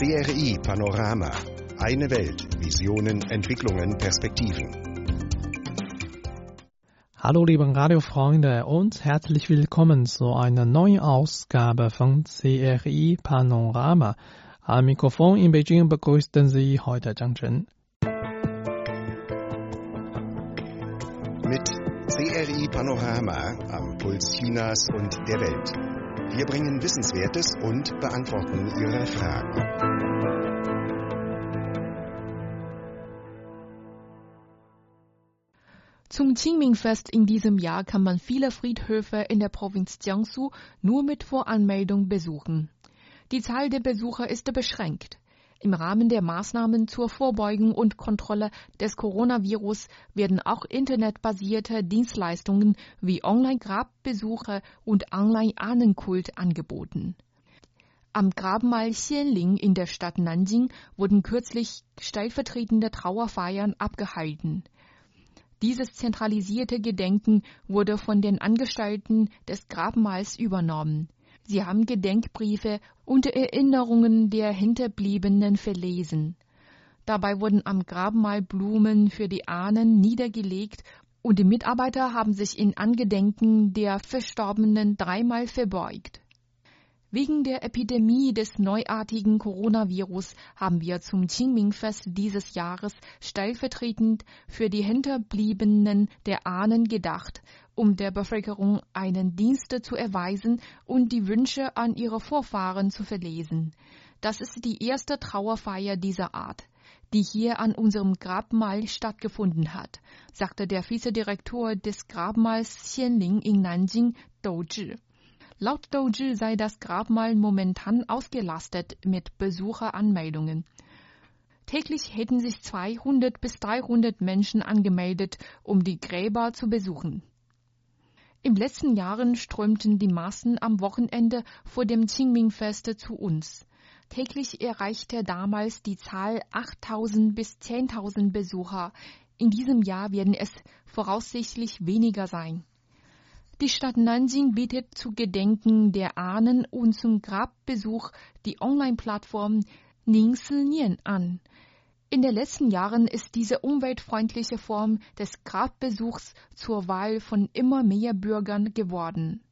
CRI Panorama. Eine Welt. Visionen, Entwicklungen, Perspektiven. Hallo liebe Radiofreunde und herzlich willkommen zu einer neuen Ausgabe von CRI Panorama. Am Mikrofon in Beijing begrüßten Sie heute Zhang Chen. Mit CRI Panorama am Puls Chinas und der Welt. Wir bringen Wissenswertes und beantworten Ihre Fragen. Zum Qingming-Fest in diesem Jahr kann man viele Friedhöfe in der Provinz Jiangsu nur mit Voranmeldung besuchen. Die Zahl der Besucher ist beschränkt. Im Rahmen der Maßnahmen zur Vorbeugung und Kontrolle des Coronavirus werden auch internetbasierte Dienstleistungen wie Online-Grabbesuche und Online-Ahnenkult angeboten. Am Grabmal Xianling in der Stadt Nanjing wurden kürzlich stellvertretende Trauerfeiern abgehalten. Dieses zentralisierte Gedenken wurde von den Angestellten des Grabmals übernommen. Sie haben Gedenkbriefe und Erinnerungen der Hinterbliebenen verlesen. Dabei wurden am Grabmal Blumen für die Ahnen niedergelegt und die Mitarbeiter haben sich in Angedenken der Verstorbenen dreimal verbeugt. Wegen der Epidemie des neuartigen Coronavirus haben wir zum Qingming-Fest dieses Jahres stellvertretend für die Hinterbliebenen der Ahnen gedacht, um der Bevölkerung einen Dienst zu erweisen und die Wünsche an ihre Vorfahren zu verlesen. Das ist die erste Trauerfeier dieser Art die hier an unserem Grabmal stattgefunden hat, sagte der Vizedirektor des Grabmals Xianling in Nanjing, Dou Zhi. Laut Doji sei das Grabmal momentan ausgelastet mit Besucheranmeldungen. Täglich hätten sich 200 bis 300 Menschen angemeldet, um die Gräber zu besuchen. Im letzten Jahren strömten die Massen am Wochenende vor dem Qingming-Fest zu uns. Täglich erreichte damals die Zahl 8000 bis 10.000 Besucher. In diesem Jahr werden es voraussichtlich weniger sein. Die Stadt Nanjing bietet zu Gedenken der Ahnen und zum Grabbesuch die Online-Plattform Ning an. In den letzten Jahren ist diese umweltfreundliche Form des Grabbesuchs zur Wahl von immer mehr Bürgern geworden.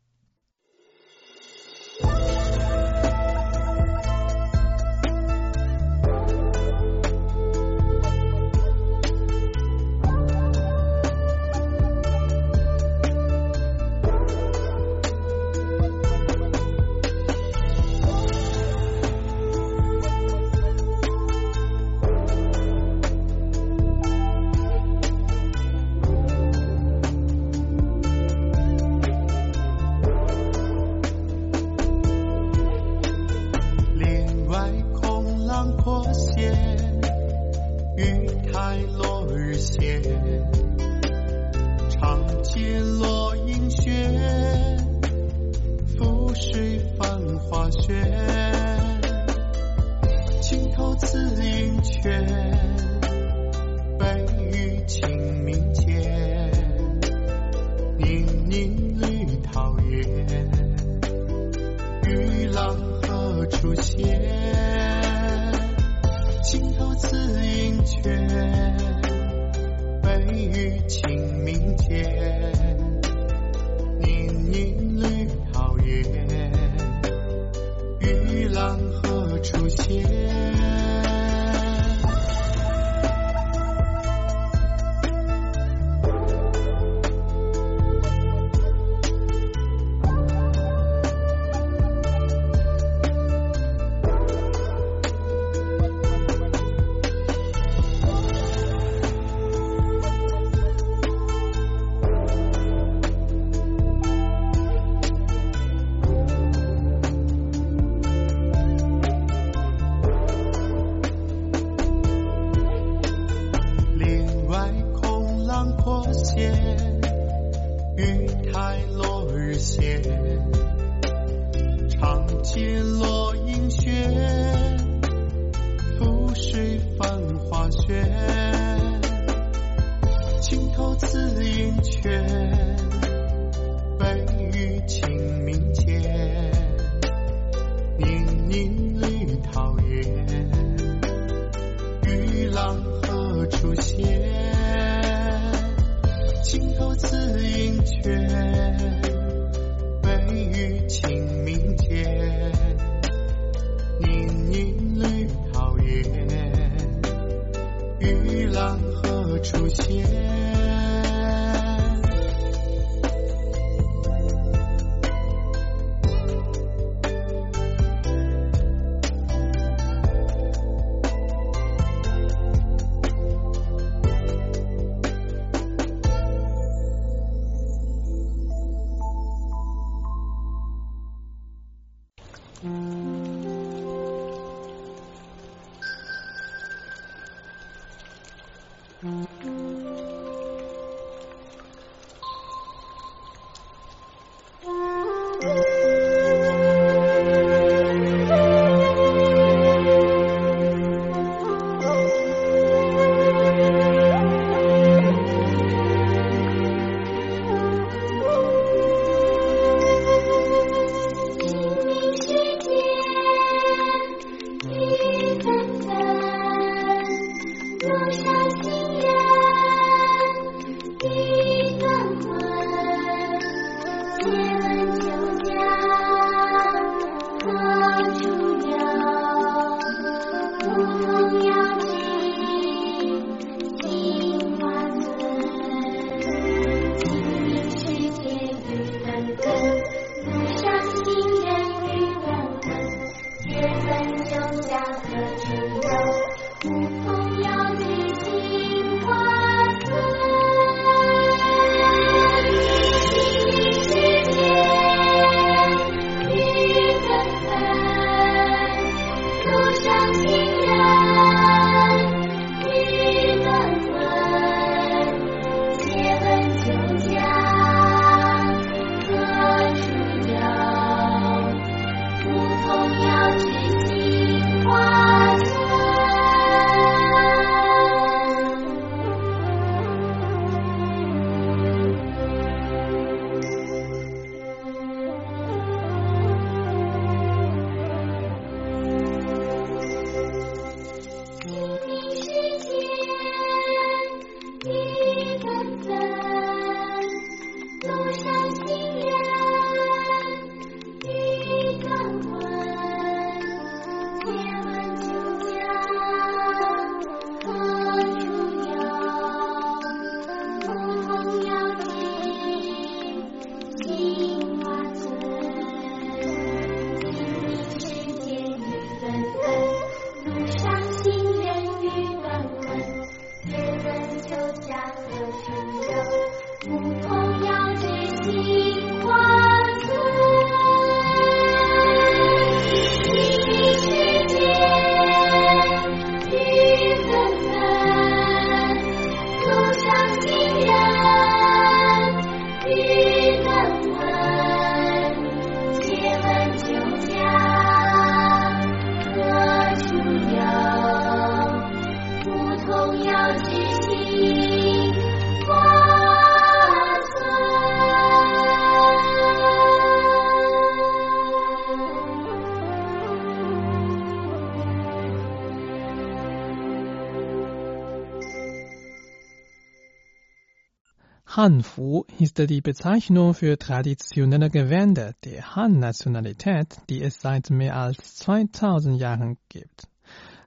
Hanfu ist die Bezeichnung für traditionelle Gewänder der Han-Nationalität, die es seit mehr als 2000 Jahren gibt.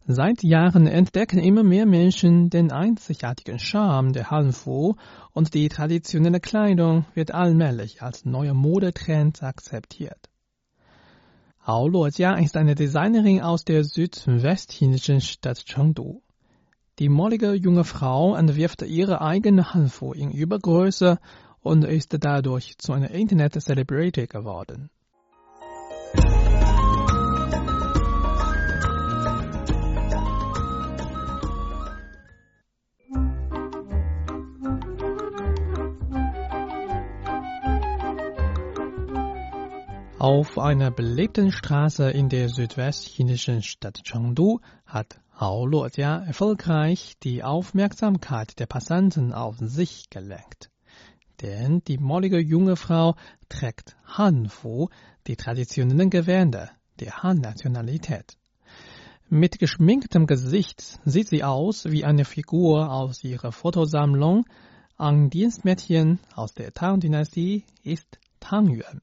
Seit Jahren entdecken immer mehr Menschen den einzigartigen Charme der Hanfu und die traditionelle Kleidung wird allmählich als neuer Modetrend akzeptiert. Hao Luojia ist eine Designerin aus der südwestchinesischen Stadt Chengdu. Die mollige junge Frau entwirft ihre eigene Hanfu in Übergröße und ist dadurch zu einer Internet-Celebrity geworden. Auf einer belebten Straße in der südwestchinesischen Stadt Chengdu hat Hao Luojia erfolgreich die Aufmerksamkeit der Passanten auf sich gelenkt. Denn die mollige junge Frau trägt Hanfu, die traditionellen Gewänder der Han-Nationalität. Mit geschminktem Gesicht sieht sie aus wie eine Figur aus ihrer Fotosammlung. Ein Dienstmädchen aus der Tang-Dynastie ist Tang Yuan.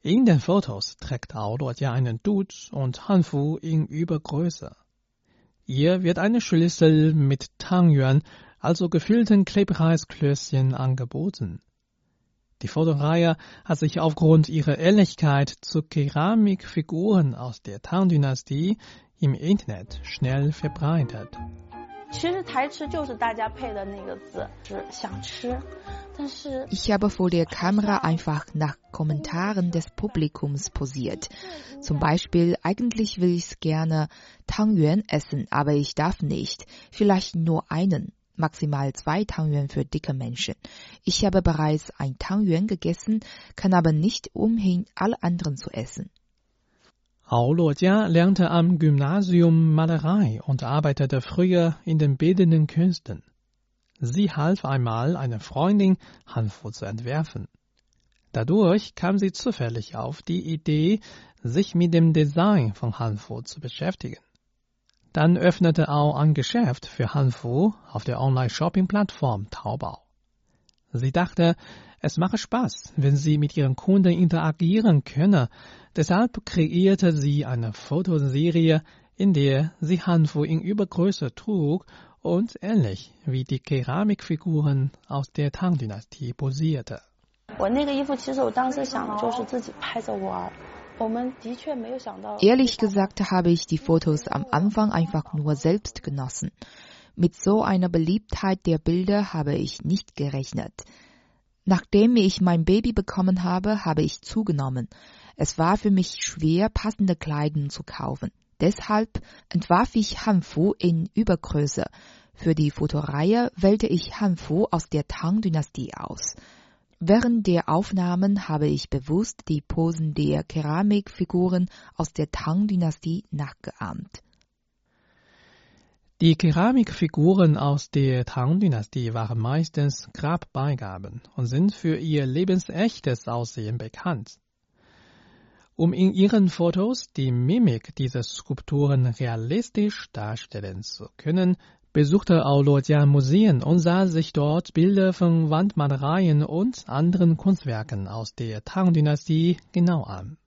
In den Fotos trägt Ao Luojia einen Dutt und Hanfu in Übergröße. Ihr wird eine Schlüssel mit Tangyuan, also gefüllten Klebreisklößchen, angeboten. Die Fotoreihe hat sich aufgrund ihrer Ähnlichkeit zu Keramikfiguren aus der Tang-Dynastie im Internet schnell verbreitet. Ich habe vor der Kamera einfach nach Kommentaren des Publikums posiert. Zum Beispiel, eigentlich will ich gerne Tangyuan essen, aber ich darf nicht. Vielleicht nur einen. Maximal zwei Tangyuan für dicke Menschen. Ich habe bereits ein Tangyuan gegessen, kann aber nicht umhin, alle anderen zu essen. Hao Luojia lernte am Gymnasium Malerei und arbeitete früher in den bildenden Künsten. Sie half einmal einer Freundin, Hanfu zu entwerfen. Dadurch kam sie zufällig auf die Idee, sich mit dem Design von Hanfu zu beschäftigen. Dann öffnete auch ein Geschäft für Hanfu auf der Online-Shopping-Plattform Taobao. Sie dachte, es mache Spaß, wenn sie mit ihren Kunden interagieren könne. Deshalb kreierte sie eine Fotoserie, in der sie Hanfu in Übergröße trug und ähnlich wie die Keramikfiguren aus der Tang-Dynastie posierte. Ehrlich gesagt habe ich die Fotos am Anfang einfach nur selbst genossen. Mit so einer Beliebtheit der Bilder habe ich nicht gerechnet. Nachdem ich mein Baby bekommen habe, habe ich zugenommen. Es war für mich schwer, passende Kleidung zu kaufen. Deshalb entwarf ich Hanfu in Übergröße. Für die Fotoreihe wählte ich Hanfu aus der Tang-Dynastie aus. Während der Aufnahmen habe ich bewusst die Posen der Keramikfiguren aus der Tang-Dynastie nachgeahmt. Die Keramikfiguren aus der Tang-Dynastie waren meistens Grabbeigaben und sind für ihr lebensechtes Aussehen bekannt. Um in ihren Fotos die Mimik dieser Skulpturen realistisch darstellen zu können, besuchte Aulodja Museen und sah sich dort Bilder von Wandmalereien und anderen Kunstwerken aus der Tang-Dynastie genau an.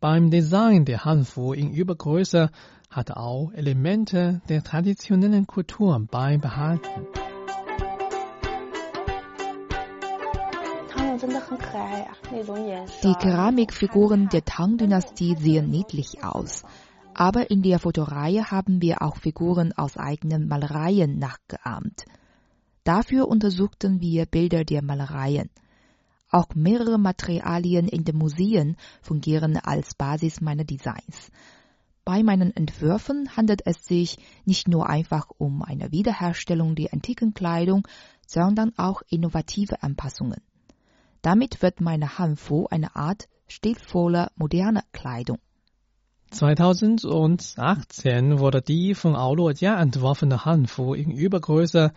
Beim Design der Hanfu in Übergröße hat auch Elemente der traditionellen Kultur beibehalten. Die Keramikfiguren der Tang-Dynastie sehen niedlich aus. Aber in der Fotoreihe haben wir auch Figuren aus eigenen Malereien nachgeahmt. Dafür untersuchten wir Bilder der Malereien. Auch mehrere Materialien in den Museen fungieren als Basis meiner Designs. Bei meinen Entwürfen handelt es sich nicht nur einfach um eine Wiederherstellung der antiken Kleidung, sondern auch innovative Anpassungen. Damit wird meine Hanfu eine Art stilvoller, moderner Kleidung. 2018 wurde die von Aoluojia entworfene Hanfu in Übergröße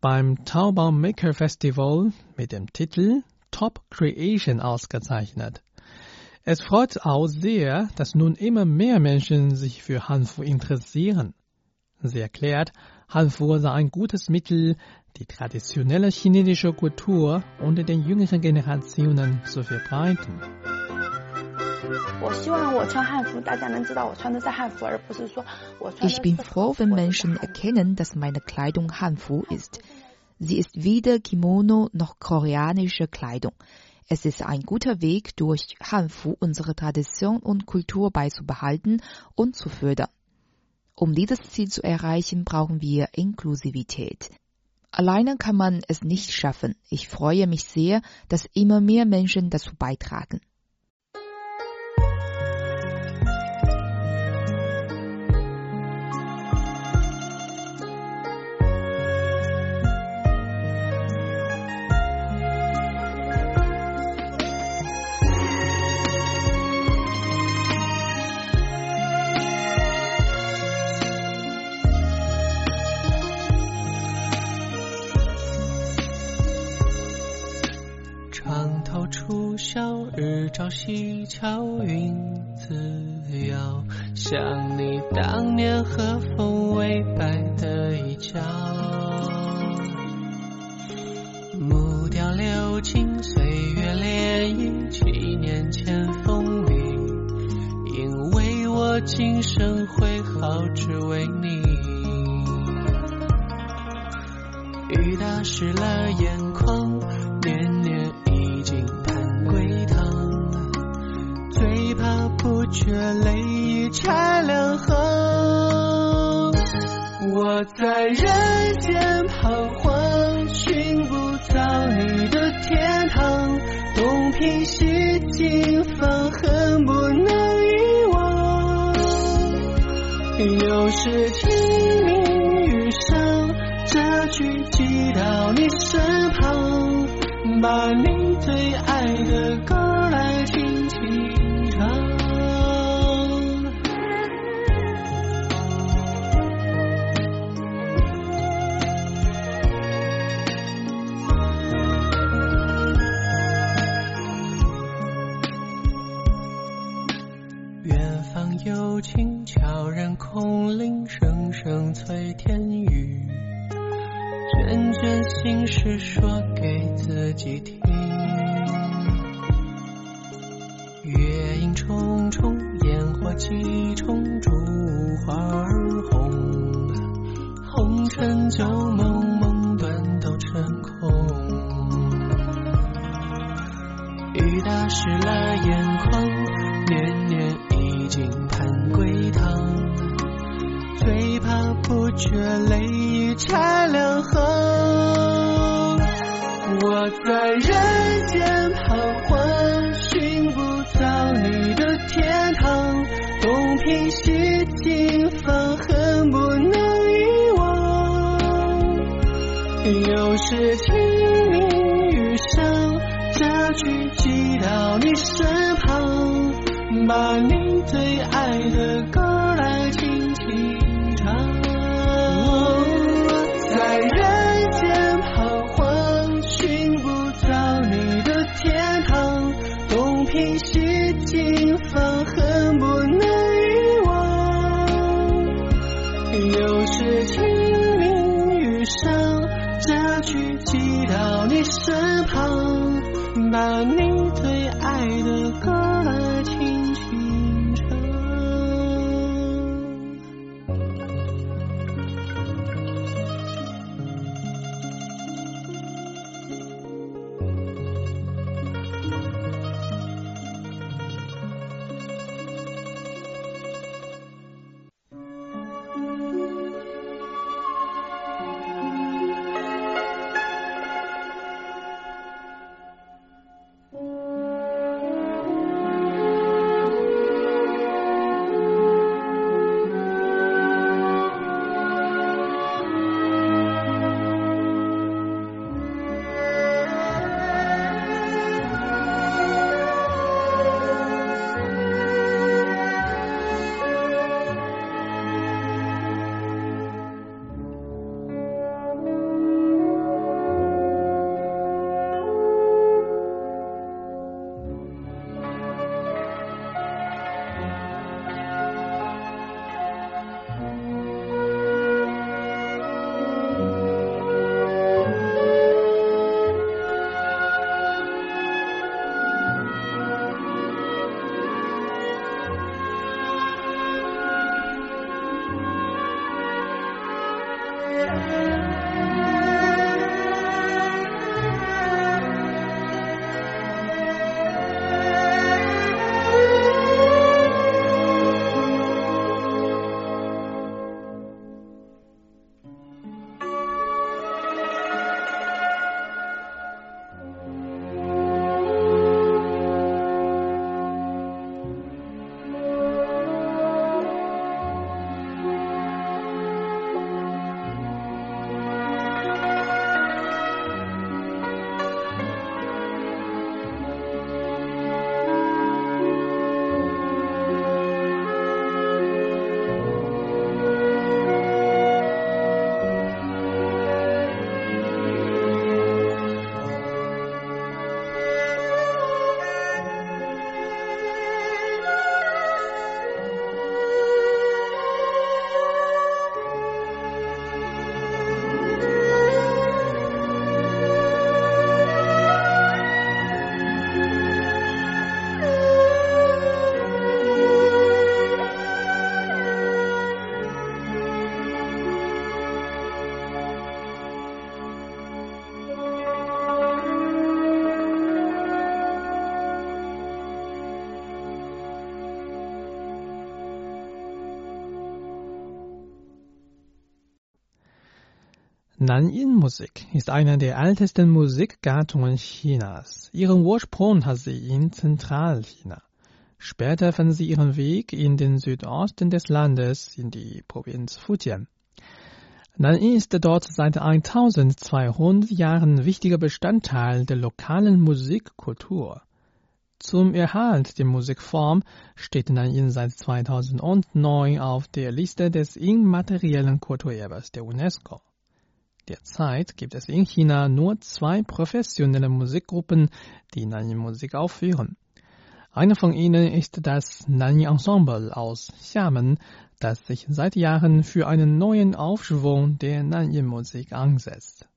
beim Taobao Maker Festival mit dem Titel Top Creation ausgezeichnet. Es freut auch sehr, dass nun immer mehr Menschen sich für Hanfu interessieren. Sie erklärt, Hanfu sei ein gutes Mittel, die traditionelle chinesische Kultur unter den jüngeren Generationen zu verbreiten. Ich bin froh, wenn Menschen erkennen, dass meine Kleidung Hanfu ist. Sie ist weder Kimono noch koreanische Kleidung. Es ist ein guter Weg, durch Hanfu unsere Tradition und Kultur beizubehalten und zu fördern. Um dieses Ziel zu erreichen, brauchen wir Inklusivität. Alleine kann man es nicht schaffen. Ich freue mich sehr, dass immer mehr Menschen dazu beitragen. 朝日照西桥云自遥，想你当年和风微摆的衣角。木雕流金，岁月涟漪，七年前风雨，因为我今生挥毫，只为你。雨打湿了眼湿了眼眶，Nanyin-Musik ist eine der ältesten Musikgattungen Chinas. Ihren Ursprung hat sie in Zentralchina. Später fand sie ihren Weg in den Südosten des Landes, in die Provinz Fujian. Nanyin ist dort seit 1200 Jahren wichtiger Bestandteil der lokalen Musikkultur. Zum Erhalt der Musikform steht Nanyin seit 2009 auf der Liste des immateriellen Kulturerbes der UNESCO. Derzeit gibt es in China nur zwei professionelle Musikgruppen, die Nanyin-Musik aufführen. Eine von ihnen ist das Nanyin Ensemble aus Xiamen, das sich seit Jahren für einen neuen Aufschwung der Nanyin-Musik ansetzt.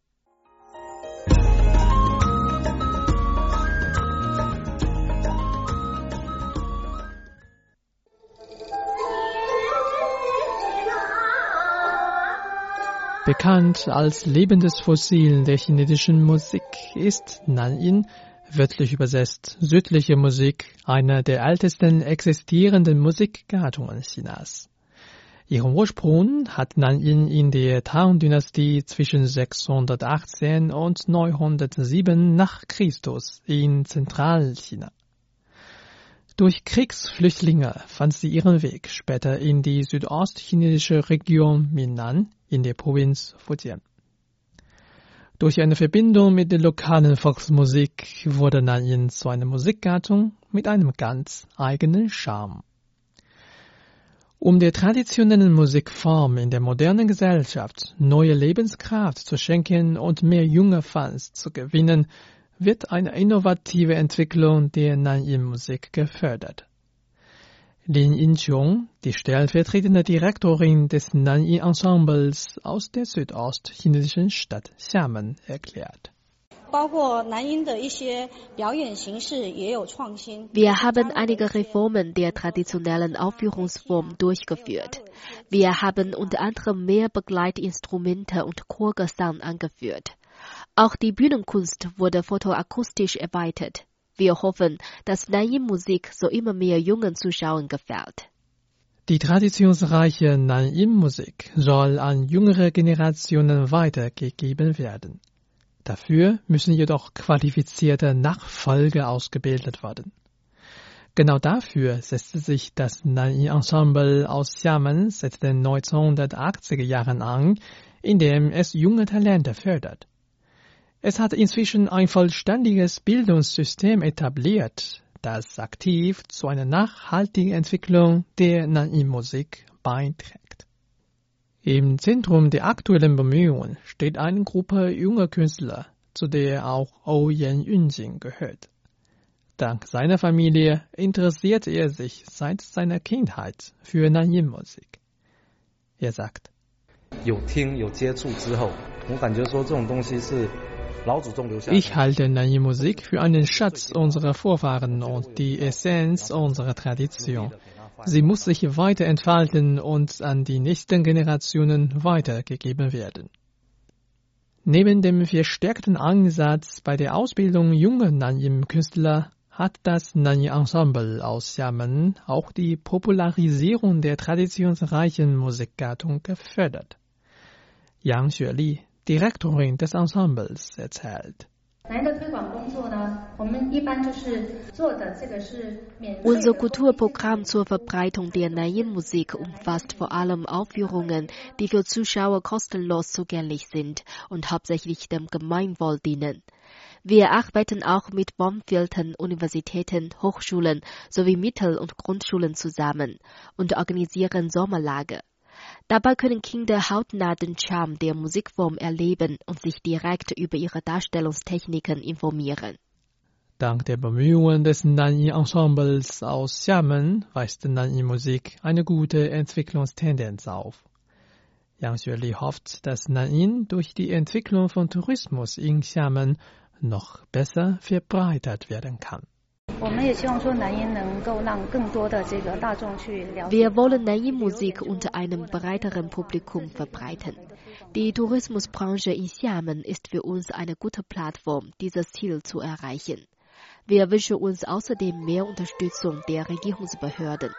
Bekannt als lebendes Fossil der chinesischen Musik ist Nanyin, wörtlich übersetzt südliche Musik, eine der ältesten existierenden Musikgattungen Chinas. Ihren Ursprung hat Nanyin in der Tang-Dynastie zwischen 618 und 907 nach Christus in Zentralchina. Durch Kriegsflüchtlinge fand sie ihren Weg später in die südostchinesische Region Minnan in der Provinz Fujian. Durch eine Verbindung mit der lokalen Volksmusik wurde Nanyin zu einer Musikgattung mit einem ganz eigenen Charme. Um der traditionellen Musikform in der modernen Gesellschaft neue Lebenskraft zu schenken und mehr junge Fans zu gewinnen, wird eine innovative Entwicklung der Nanyin-Musik gefördert. Lin Yinqiong, die stellvertretende Direktorin des Nanyin-Ensembles aus der südostchinesischen Stadt Xiamen, erklärt. Wir haben einige Reformen der traditionellen Aufführungsform durchgeführt. Wir haben unter anderem mehr Begleitinstrumente und Chorgesang angeführt. Auch die Bühnenkunst wurde fotoakustisch erweitert. Wir hoffen, dass Nanyin-Musik so immer mehr jungen Zuschauern gefällt. Die traditionsreiche Nanyin-Musik soll an jüngere Generationen weitergegeben werden. Dafür müssen jedoch qualifizierte Nachfolger ausgebildet werden. Genau dafür setzte sich das Nanyin-Ensemble aus Xiamen seit den 1980er Jahren an, indem es junge Talente fördert. Es hat inzwischen ein vollständiges Bildungssystem etabliert, das aktiv zu einer nachhaltigen Entwicklung der Nanyin-Musik beiträgt. Im Zentrum der aktuellen Bemühungen steht eine Gruppe junger Künstler, zu der auch Oh Yan Yunjing gehört. Dank seiner Familie interessiert er sich seit seiner Kindheit für Nanyin-Musik. Er sagt, 有听有接触之后，我感觉说这种东西是 ich halte Nanyi Musik für einen Schatz unserer Vorfahren und die Essenz unserer Tradition. Sie muss sich weiter entfalten und an die nächsten Generationen weitergegeben werden. Neben dem verstärkten Ansatz bei der Ausbildung junger Nanyi-Künstler hat das Nanyi-Ensemble aus Xiamen auch die Popularisierung der traditionsreichen Musikgattung gefördert. Yang Xueli, Direktorin des Ensembles, erzählt. Unser Kulturprogramm zur Verbreitung der Nanyin-Musik umfasst vor allem Aufführungen, die für Zuschauer kostenlos zugänglich sind und hauptsächlich dem Gemeinwohl dienen. Wir arbeiten auch mit Baumfiltern, Universitäten, Hochschulen sowie Mittel- und Grundschulen zusammen und organisieren Sommerlager. Dabei können Kinder hautnah den Charme der Musikform erleben und sich direkt über ihre Darstellungstechniken informieren. Dank der Bemühungen des Nanyi-Ensembles aus Xiamen weist Nanyi-Musik eine gute Entwicklungstendenz auf. Yang Xueli hofft, dass Nanyin durch die Entwicklung von Tourismus in Xiamen noch besser verbreitet werden kann. Wir wollen Nanyin-Musik unter einem breiteren Publikum verbreiten. Die Tourismusbranche in Xiamen ist für uns eine gute Plattform, dieses Ziel zu erreichen. Wir wünschen uns außerdem mehr Unterstützung der Regierungsbehörden.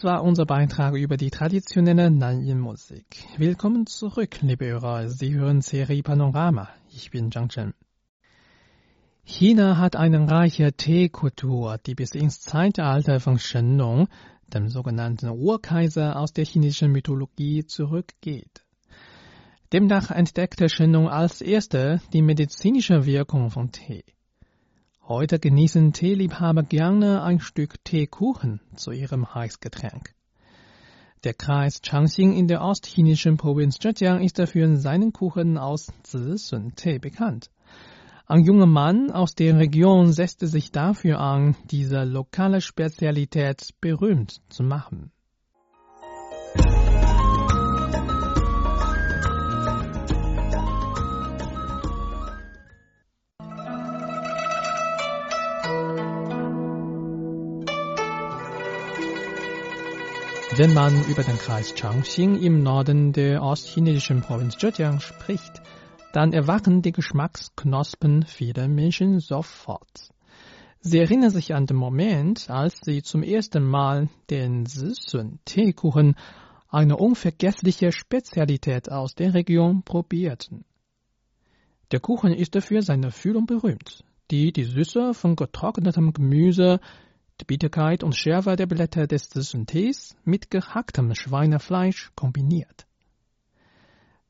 Das war unser Beitrag über die traditionelle Nanyin-Musik. Willkommen zurück, liebe Hörer. Sie hören Serie Panorama. Ich bin Zhang Chen. China hat eine reiche Teekultur, die bis ins Zeitalter von Shennong, dem sogenannten Urkaiser aus der chinesischen Mythologie, zurückgeht. Demnach entdeckte Shennong als erster die medizinische Wirkung von Tee. Heute genießen Teeliebhaber gerne ein Stück Teekuchen zu ihrem Heißgetränk. Der Kreis Changxing in der ostchinesischen Provinz Zhejiang ist dafür seinen Kuchen aus Zisun-Tee bekannt. Ein junger Mann aus der Region setzte sich dafür an, diese lokale Spezialität berühmt zu machen. Wenn man über den Kreis Changxing im Norden der ostchinesischen Provinz Zhejiang spricht, dann erwachen die Geschmacksknospen vieler Menschen sofort. Sie erinnern sich an den Moment, als sie zum ersten Mal den Sisun-Teekuchen, eine unvergessliche Spezialität aus der Region, probierten. Der Kuchen ist für seine Füllung berühmt, die die Süße von getrocknetem Gemüse, Bitterkeit und Schärfe der Blätter des Tees mit gehacktem Schweinefleisch kombiniert.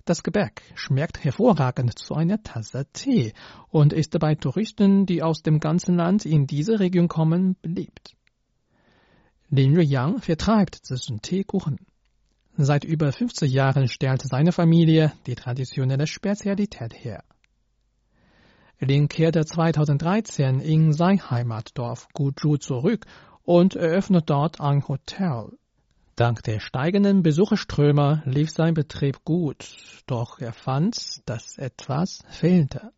Das Gebäck schmeckt hervorragend zu einer Tasse Tee und ist bei Touristen, die aus dem ganzen Land in diese Region kommen, beliebt. Lin Ruiyang vertreibt diesen Teekuchen. Seit über 50 Jahren stellt seine Familie die traditionelle Spezialität her. Lin kehrte 2013 in sein Heimatdorf Guzhou zurück und eröffnet dort ein Hotel. Dank der steigenden Besucherströme lief sein Betrieb gut, doch er fand, dass etwas fehlte.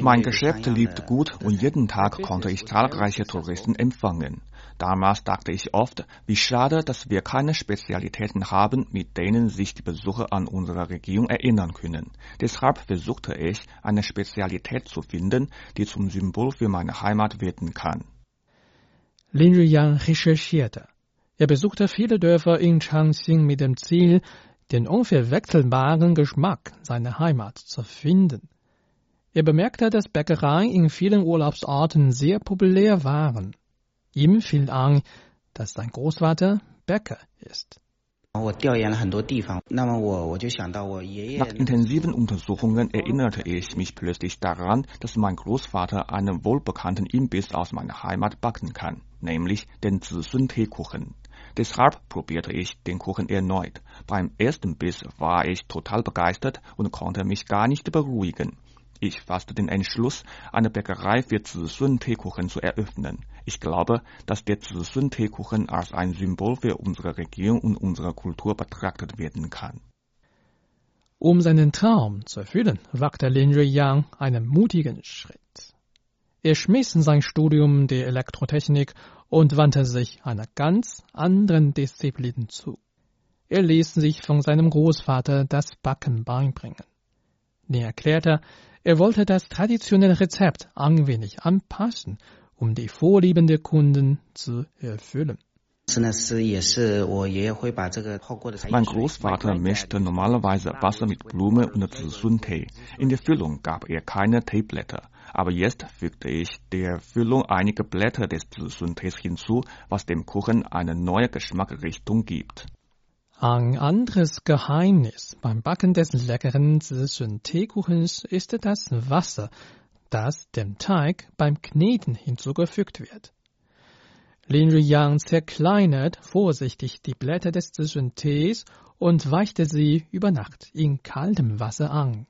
Mein Geschäft lief gut und jeden Tag konnte ich zahlreiche Touristen empfangen. Damals dachte ich oft, wie schade, dass wir keine Spezialitäten haben, mit denen sich die Besucher an unsere Region erinnern können. Deshalb versuchte ich, eine Spezialität zu finden, die zum Symbol für meine Heimat werden kann. Lin Riyang recherchierte. Er besuchte viele Dörfer in Changxing mit dem Ziel, den unverwechselbaren Geschmack seiner Heimat zu finden. Er bemerkte, dass Bäckereien in vielen Urlaubsorten sehr populär waren. Ihm fiel an, dass sein Großvater Bäcker ist. Nach intensiven Untersuchungen erinnerte ich mich plötzlich daran, dass mein Großvater einen wohlbekannten Imbiss aus meiner Heimat backen kann, nämlich den Zisun-Teekuchen. Deshalb probierte ich den Kuchen erneut. Beim ersten Biss war ich total begeistert und konnte mich gar nicht beruhigen. Ich fasste den Entschluss, eine Bäckerei für Zisun-Teekuchen zu eröffnen. Ich glaube, dass der Zisun-Teekuchen als ein Symbol für unsere Region und unsere Kultur betrachtet werden kann. Um seinen Traum zu erfüllen, wagte Lin Ruiyang einen mutigen Schritt. Er schmiss sein Studium der Elektrotechnik und wandte sich einer ganz anderen Disziplin zu. Er ließ sich von seinem Großvater das Backen beibringen. Er erklärte, er wollte das traditionelle Rezept ein wenig anpassen, um die Vorlieben der Kunden zu erfüllen. Mein Großvater mischte normalerweise Wasser mit Blume und Zisun-Tee. In der Füllung gab er keine Teeblätter. Aber jetzt fügte ich der Füllung einige Blätter des Zisun-Tees hinzu, was dem Kuchen eine neue Geschmacksrichtung gibt. Ein anderes Geheimnis beim Backen des leckeren Zisun-Teekuchens ist das Wasser, das dem Teig beim Kneten hinzugefügt wird. Lin Riyang zerkleinert vorsichtig die Blätter des Zisun-Tees und weichte sie über Nacht in kaltem Wasser an.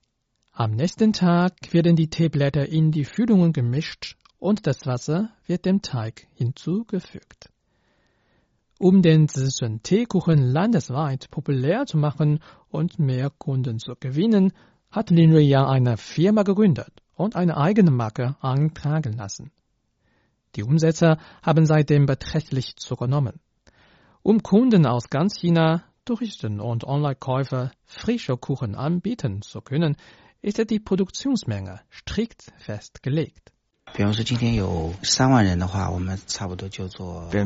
Am nächsten Tag werden die Teeblätter in die Füllungen gemischt und das Wasser wird dem Teig hinzugefügt. Um den Zisun-Teekuchen landesweit populär zu machen und mehr Kunden zu gewinnen, hat Lin Ruiyang eine Firma gegründet und eine eigene Marke eintragen lassen. Die Umsätze haben seitdem beträchtlich zugenommen. Um Kunden aus ganz China, Touristen und Online-Käufer frische Kuchen anbieten zu können, ist die Produktionsmenge strikt festgelegt. Wenn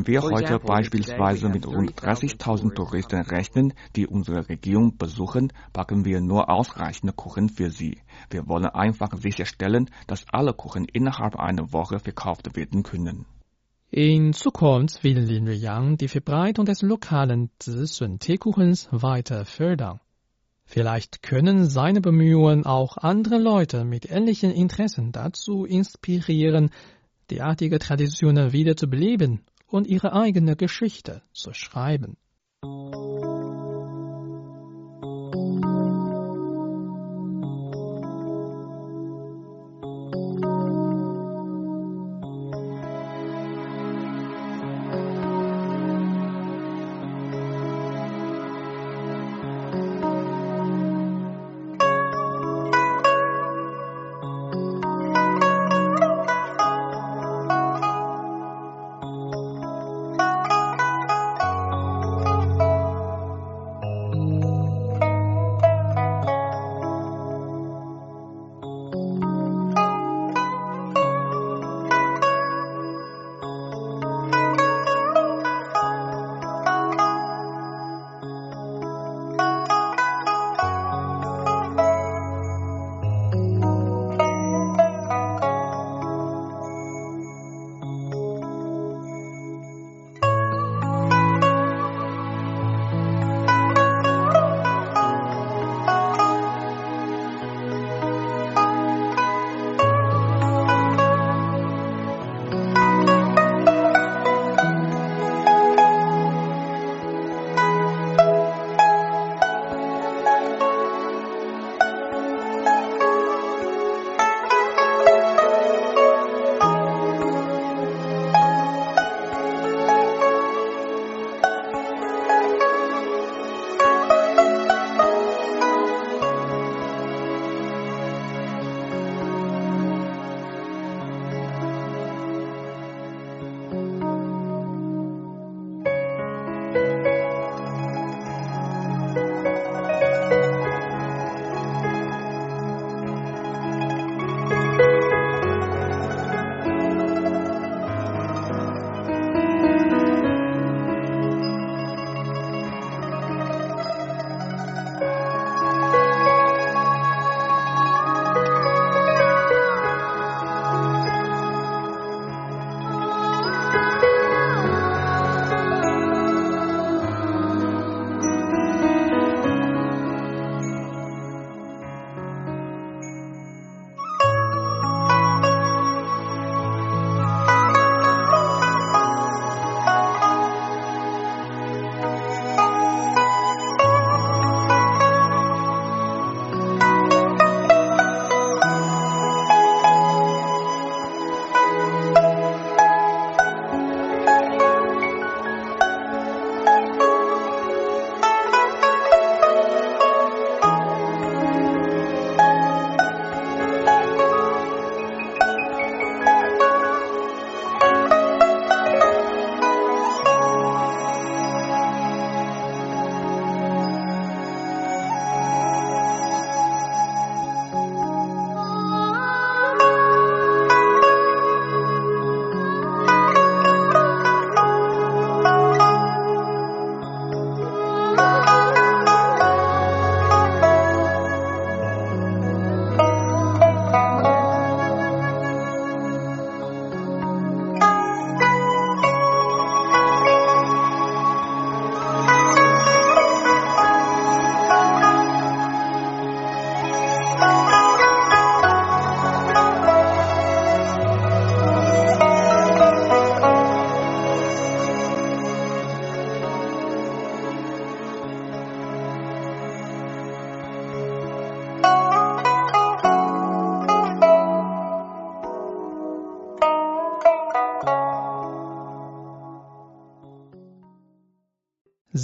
wir heute beispielsweise mit rund 30.000 Touristen rechnen, die unsere Region besuchen, backen wir nur ausreichend Kuchen für sie. Wir wollen einfach sicherstellen, dass alle Kuchen innerhalb einer Woche verkauft werden können. In Zukunft will Lin Yang die Verbreitung des lokalen Zisun-Teekuchens weiter fördern. Vielleicht können seine Bemühungen auch andere Leute mit ähnlichen Interessen dazu inspirieren, derartige Traditionen wieder zu beleben und ihre eigene Geschichte zu schreiben.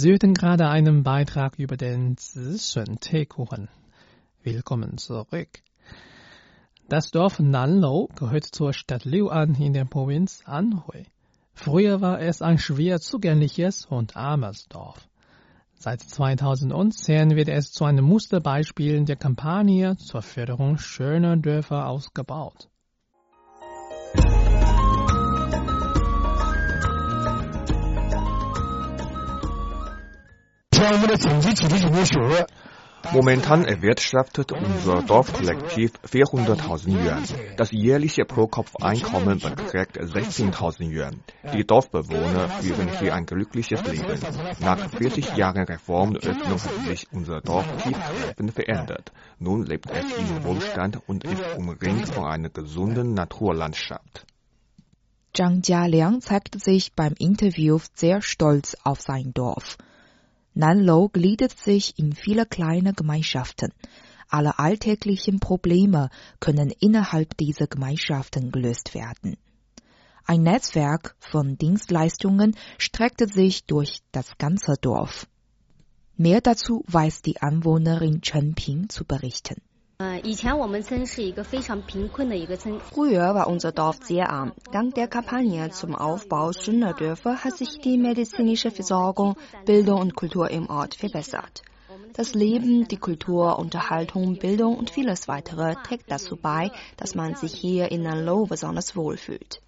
Sie hörten gerade einen Beitrag über den Zishun-Teekuchen. Willkommen zurück. Das Dorf Nanlo gehört zur Stadt Liuan in der Provinz Anhui. Früher war es ein schwer zugängliches und armes Dorf. Seit 2010 wird es zu einem Musterbeispiel der Kampagne zur Förderung schöner Dörfer ausgebaut. Momentan erwirtschaftet unser Dorfkollektiv 400.000 Yuan. Das jährliche Pro-Kopf-Einkommen beträgt 16.000 Yuan. Die Dorfbewohner führen hier ein glückliches Leben. Nach 40 Jahren Reform und Öffnung hat sich unser Dorf tiefgreifend verändert. Nun lebt es in Wohlstand und ist umringt von einer gesunden Naturlandschaft. Zhang Jialiang zeigte sich beim Interview sehr stolz auf sein Dorf. Nanlo gliedert sich in viele kleine Gemeinschaften. Alle alltäglichen Probleme können innerhalb dieser Gemeinschaften gelöst werden. Ein Netzwerk von Dienstleistungen streckte sich durch das ganze Dorf. Mehr dazu weiß die Anwohnerin Chen Ping zu berichten. Früher war unser Dorf sehr arm. Dank der Kampagne zum Aufbau schöner Dörfer hat sich die medizinische Versorgung, Bildung und Kultur im Ort verbessert. Das Leben, die Kultur, Unterhaltung, Bildung und vieles weitere trägt dazu bei, dass man sich hier in Nanlo besonders wohlfühlt.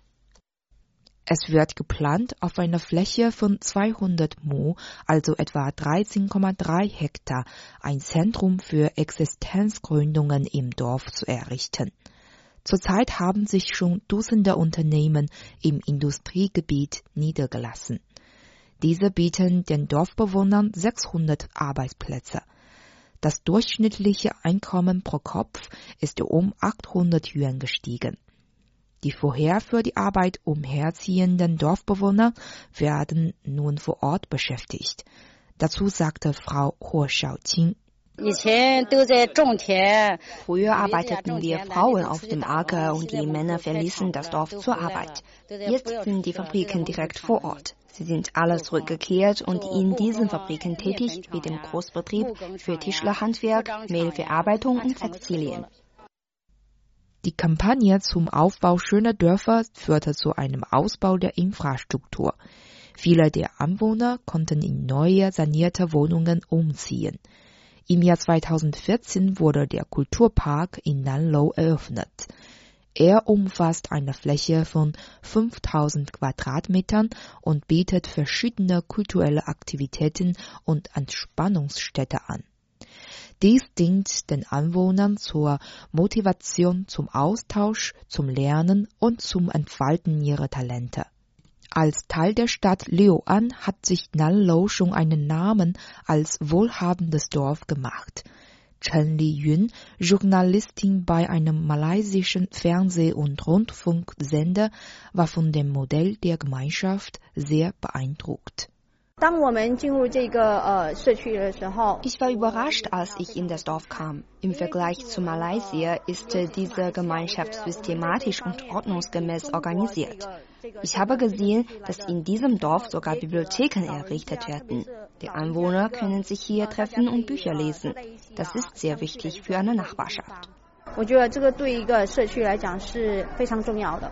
Es wird geplant, auf einer Fläche von 200 Mu, also etwa 13,3 Hektar, ein Zentrum für Existenzgründungen im Dorf zu errichten. Zurzeit haben sich schon Dutzende Unternehmen im Industriegebiet niedergelassen. Diese bieten den Dorfbewohnern 600 Arbeitsplätze. Das durchschnittliche Einkommen pro Kopf ist um 800 Yuan gestiegen. Die vorher für die Arbeit umherziehenden Dorfbewohner werden nun vor Ort beschäftigt. Dazu sagte Frau Huo Xiaoqing. Früher arbeiteten wir Frauen auf dem Acker und die Männer verließen das Dorf zur Arbeit. Jetzt sind die Fabriken direkt vor Ort. Sie sind alle zurückgekehrt und in diesen Fabriken tätig wie dem Großbetrieb für Tischlerhandwerk, Mehlverarbeitung und Textilien. Die Kampagne zum Aufbau schöner Dörfer führte zu einem Ausbau der Infrastruktur. Viele der Anwohner konnten in neue sanierte Wohnungen umziehen. Im Jahr 2014 wurde der Kulturpark in Nanlo eröffnet. Er umfasst eine Fläche von 5000 Quadratmetern und bietet verschiedene kulturelle Aktivitäten und Entspannungsstätte an. Dies dient den Anwohnern zur Motivation zum Austausch, zum Lernen und zum Entfalten ihrer Talente. Als Teil der Stadt Liuan hat sich Nanlo schon einen Namen als wohlhabendes Dorf gemacht. Chen Liyun, Journalistin bei einem malaysischen Fernseh- und Rundfunksender, war von dem Modell der Gemeinschaft sehr beeindruckt. Ich war überrascht, als ich in das Dorf kam. Im Vergleich zu Malaysia ist diese Gemeinschaft systematisch und ordnungsgemäß organisiert. Ich habe gesehen, dass in diesem Dorf sogar Bibliotheken errichtet werden. Die Anwohner können sich hier treffen und Bücher lesen. Das ist sehr wichtig für eine Nachbarschaft. 我觉得这个对一个社区来讲是非常重要的。